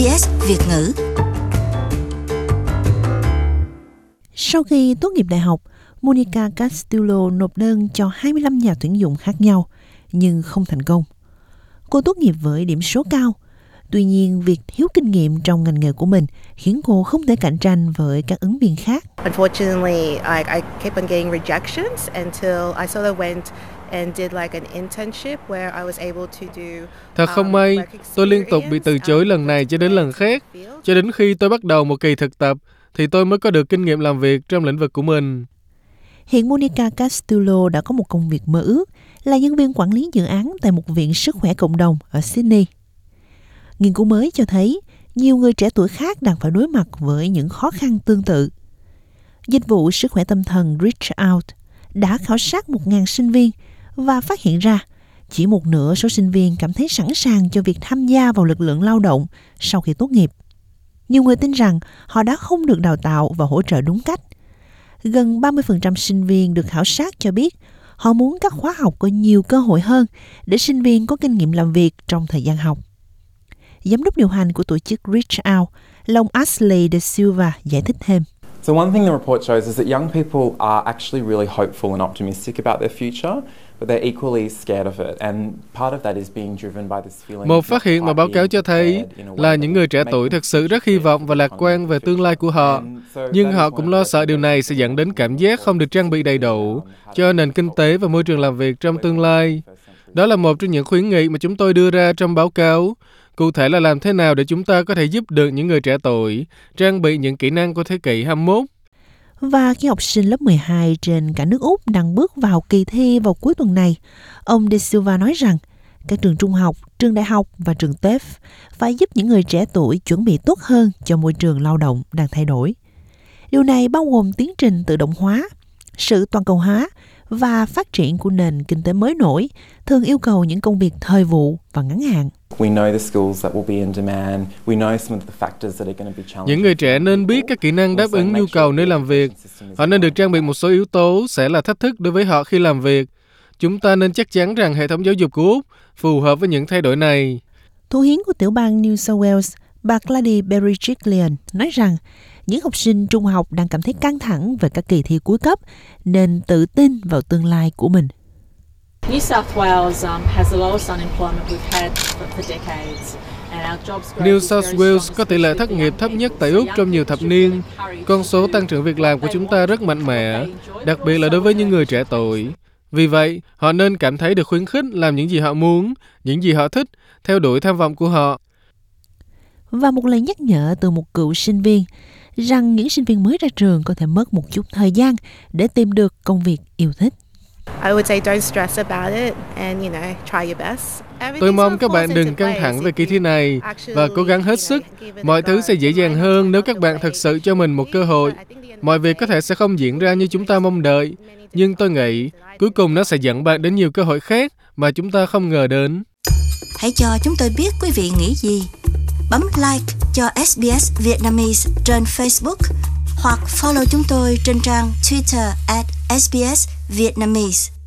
SBS Việt ngữ. Sau khi tốt nghiệp đại học, Monica Castillo nộp đơn cho 25 nhà tuyển dụng khác nhau, nhưng không thành công. Cô tốt nghiệp với điểm số cao, tuy nhiên việc thiếu kinh nghiệm trong ngành nghề của mình khiến cô không thể cạnh tranh với các ứng viên khác. Unfortunately, I, I kept on getting rejections until I sort of went and did like an internship where I was able to do Thật không um, may, tôi liên tục bị từ chối experience, lần này cho đến lần khác. Cho đến khi tôi bắt đầu một kỳ thực tập, thì tôi mới có được kinh nghiệm làm việc trong lĩnh vực của mình. Hiện Monica Castillo đã có một công việc mơ ước là nhân viên quản lý dự án tại một viện sức khỏe cộng đồng ở Sydney. Nghiên cứu mới cho thấy nhiều người trẻ tuổi khác đang phải đối mặt với những khó khăn tương tự. Dịch vụ sức khỏe tâm thần Reach Out đã khảo sát 1.000 sinh viên và phát hiện ra chỉ một nửa số sinh viên cảm thấy sẵn sàng cho việc tham gia vào lực lượng lao động sau khi tốt nghiệp. Nhiều người tin rằng họ đã không được đào tạo và hỗ trợ đúng cách gần 30% sinh viên được khảo sát cho biết họ muốn các khóa học có nhiều cơ hội hơn để sinh viên có kinh nghiệm làm việc trong thời gian học. Giám đốc điều hành của tổ chức Reach Out, Long Ashley de Silva giải thích thêm. So, one thing the report shows is that young people are actually really hopeful and optimistic about their future, but they're equally scared of it. And part of that is being driven by this feeling. Một phát hiện mà báo cáo cho thấy là những người trẻ tuổi thực sự rất hy vọng và lạc quan về tương lai của họ. Nhưng họ cũng lo sợ điều này sẽ dẫn đến cảm giác không được trang bị đầy đủ cho nền kinh tế và môi trường làm việc trong tương lai. Đó là một trong những khuyến nghị mà chúng tôi đưa ra trong báo cáo. Cụ thể là làm thế nào để chúng ta có thể giúp được những người trẻ tuổi trang bị những kỹ năng của thế kỷ 21. Và khi học sinh lớp 12 trên cả nước Úc đang bước vào kỳ thi vào cuối tuần này, ông De Silva nói rằng các trường trung học, trường đại học và trường TEF phải giúp những người trẻ tuổi chuẩn bị tốt hơn cho môi trường lao động đang thay đổi. Điều này bao gồm tiến trình tự động hóa, sự toàn cầu hóa và phát triển của nền kinh tế mới nổi thường yêu cầu những công việc thời vụ và ngắn hạn. We know the skills that will be in demand. We know some of the factors that are going to be challenging. Những người trẻ nên biết các kỹ năng đáp ứng nhu cầu nơi làm việc. Họ nên được trang bị một số yếu tố sẽ là thách thức đối với họ khi làm việc. Chúng ta nên chắc chắn rằng hệ thống giáo dục của Úc phù hợp với những thay đổi này. Thủ hiến của tiểu bang New South Wales, bà Gladys Berejiklian nói rằng những học sinh trung học đang cảm thấy căng thẳng về các kỳ thi cuối cấp nên tự tin vào tương lai của mình. New South Wales um, has the lowest unemployment we've had for, for decades. and our jobs growth New South Wales có tỷ lệ thất nghiệp thấp nhất tại So Úc trong nhiều thập niên. Con số tăng trưởng việc làm của chúng ta rất mạnh mẽ, đặc biệt là đối với những người trẻ tuổi. Vì vậy, họ nên cảm thấy được khuyến khích làm những gì họ muốn, những gì họ thích, theo đuổi tham vọng của họ. Và một lời nhắc nhở từ một cựu sinh viên rằng những sinh viên mới ra trường có thể mất một chút thời gian để tìm được công việc yêu thích. I would say don't stress about it and you know try your best. Tôi mong các bạn đừng căng thẳng về kỳ thi này và cố gắng hết sức. Mọi thứ sẽ dễ dàng hơn nếu các bạn thật sự cho mình một cơ hội. Mọi việc có thể sẽ không diễn ra như chúng ta mong đợi, nhưng tôi nghĩ cuối cùng nó sẽ dẫn bạn đến nhiều cơ hội khác mà chúng ta không ngờ đến. Hãy cho chúng tôi biết quý vị nghĩ gì. Bấm like cho SBS Vietnamese trên Facebook hoặc follow chúng tôi trên trang Twitter at SBS Vietnamese.